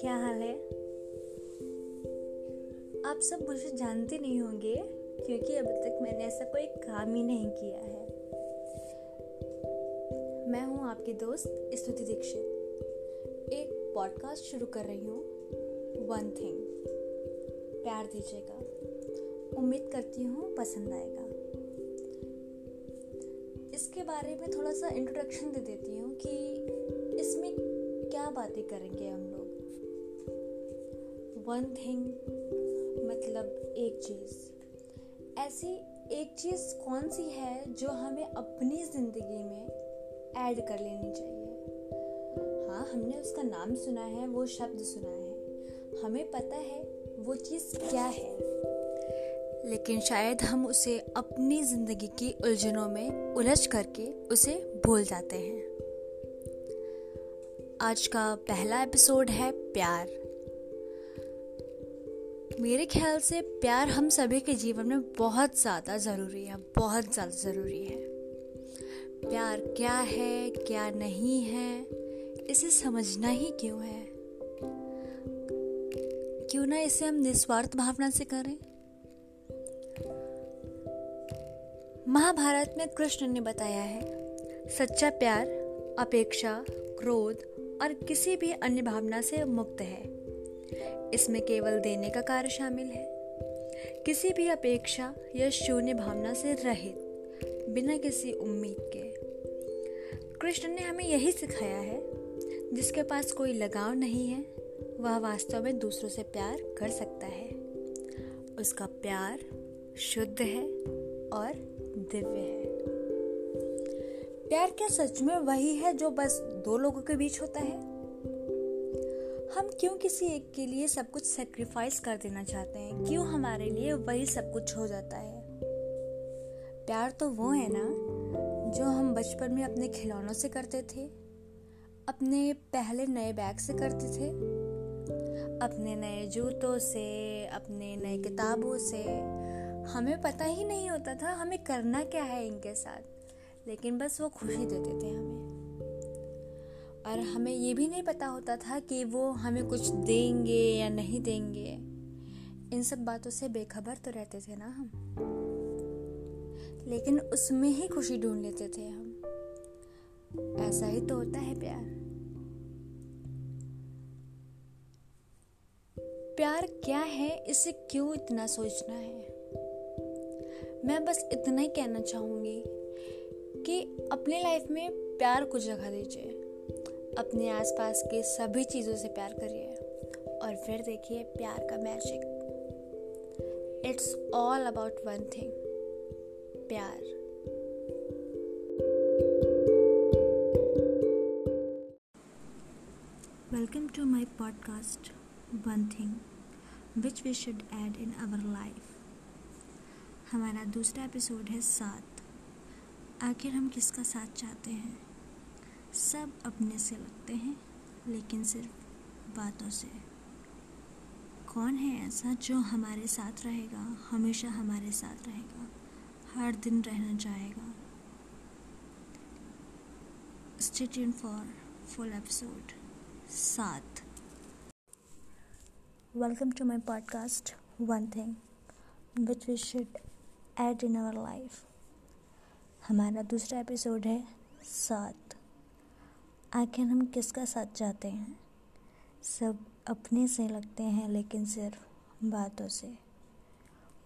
क्या हाल है? आप सब मुझे जानते नहीं होंगे, क्योंकि अभी तक मैंने ऐसा कोई काम ही नहीं किया है। मैं हूँ आपकी दोस्त, स्तुति दीक्षित। एक पॉडकास्ट शुरू कर रही हूँ वन थिंग प्यार दीजिएगा। उम्मीद करती हूँ पसंद आएगा। इसके बारे में थोड़ा सा इंट्रोडक्शन दे देती हूँ कि इसमें क्या बातें करेंगे हम लोग। वन थिंग मतलब एक चीज़। ऐसी एक चीज़ कौन सी है जो हमें अपनी ज़िंदगी में ऐड कर लेनी चाहिए? हाँ हमने उसका नाम सुना है, वो शब्द सुना है। हमें पता है वो चीज़ क्या है। लेकिन शायद हम उसे अपनी ज़िंदगी की उलझनों में उलझ करके उसे भूल जाते हैं। आज का पहला एपिसोड है प्यार। मेरे ख्याल से प्यार हम सभी के जीवन में बहुत ज़्यादा ज़रूरी है, बहुत ज़्यादा ज़रूरी है। प्यार क्या है, क्या नहीं है, इसे समझना ही क्यों है? क्यों ना इसे हम निस्वार्थ भावना से करें? महाभारत में कृष्ण ने बताया है, सच्चा प्यार, अपेक्षा, क्रोध और किसी भी अन्य भावना से मुक्त है। इसमें केवल देने का कार्य शामिल है। किसी भी अपेक्षा या शून्य भावना से रहित, बिना किसी उम्मीद के। कृष्ण ने हमें यही सिखाया है, जिसके पास कोई लगाव नहीं है, वह वास्तव में दूसरों से प्यार कर सकता है। उसका प्यार शुद्ध है और दिव्य है। प्यार क्या सच में वही है जो बस दो लोगों के बीच होता है? हम क्यों किसी एक के लिए सब कुछ सेक्रीफाइस कर देना चाहते हैं? क्यों हमारे लिए वही सब कुछ हो जाता है? प्यार तो वो है ना, जो हम बचपन में अपने खिलौनों से करते थे, अपने पहले नए बैग से करते थे, अपने नए जूतों से, अपने नए किताबों से। हमें पता ही नहीं होता था हमें करना क्या है इनके साथ, लेकिन बस वो खुशी देते थे हमें। और हमें ये भी नहीं पता होता था कि वो हमें कुछ देंगे या नहीं देंगे। इन सब बातों से बेखबर तो रहते थे ना हम। लेकिन उसमें ही खुशी ढूंढ लेते थे हम। ऐसा ही तो होता है प्यार। प्यार क्या है, इसे क्यों इतना सोचना है? मैं बस इतना ही कहना चाहूँगी कि अपने लाइफ में प्यार को जगह दीजिए। अपने आसपास के सभी चीज़ों से प्यार करिए और फिर देखिए प्यार का magic it's all about one thing प्यार। Welcome to my podcast one thing which we should add in our life हमारा दूसरा एपिसोड है साथ आखिर हम किसका साथ चाहते हैं? सब अपने से लगते हैं, लेकिन सिर्फ़ बातों से। कौन है ऐसा जो हमारे साथ रहेगा, हमेशा हमारे साथ रहेगा, हर दिन रहना चाहेगा? स्टे फॉर फुल एपिसोड साथ welcome to my podcast one thing which we should add in our life हमारा दूसरा एपिसोड है साथ आखिर हम किसका साथ चाहते हैं? सब अपने से लगते हैं, लेकिन सिर्फ़ बातों से।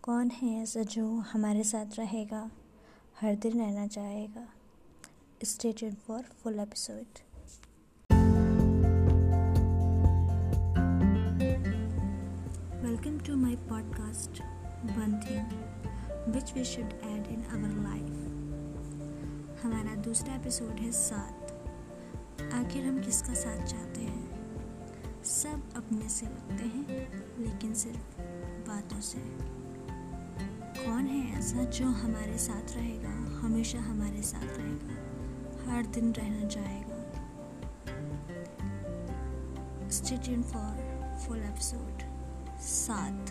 कौन है ऐसा जो हमारे साथ रहेगा, हर दिन रहना चाहेगा? Stay for full episode welcome to my podcast one thing which we should add in our life हमारा दूसरा एपिसोड है साथ। आखिर हम किसका साथ चाहते हैं? सब अपने से लगते हैं, लेकिन सिर्फ़ बातों से। कौन है ऐसा जो हमारे साथ रहेगा, हमेशा हमारे साथ रहेगा, हर दिन रहना चाहेगा? स्टे फॉर फुल एपिसोड साथ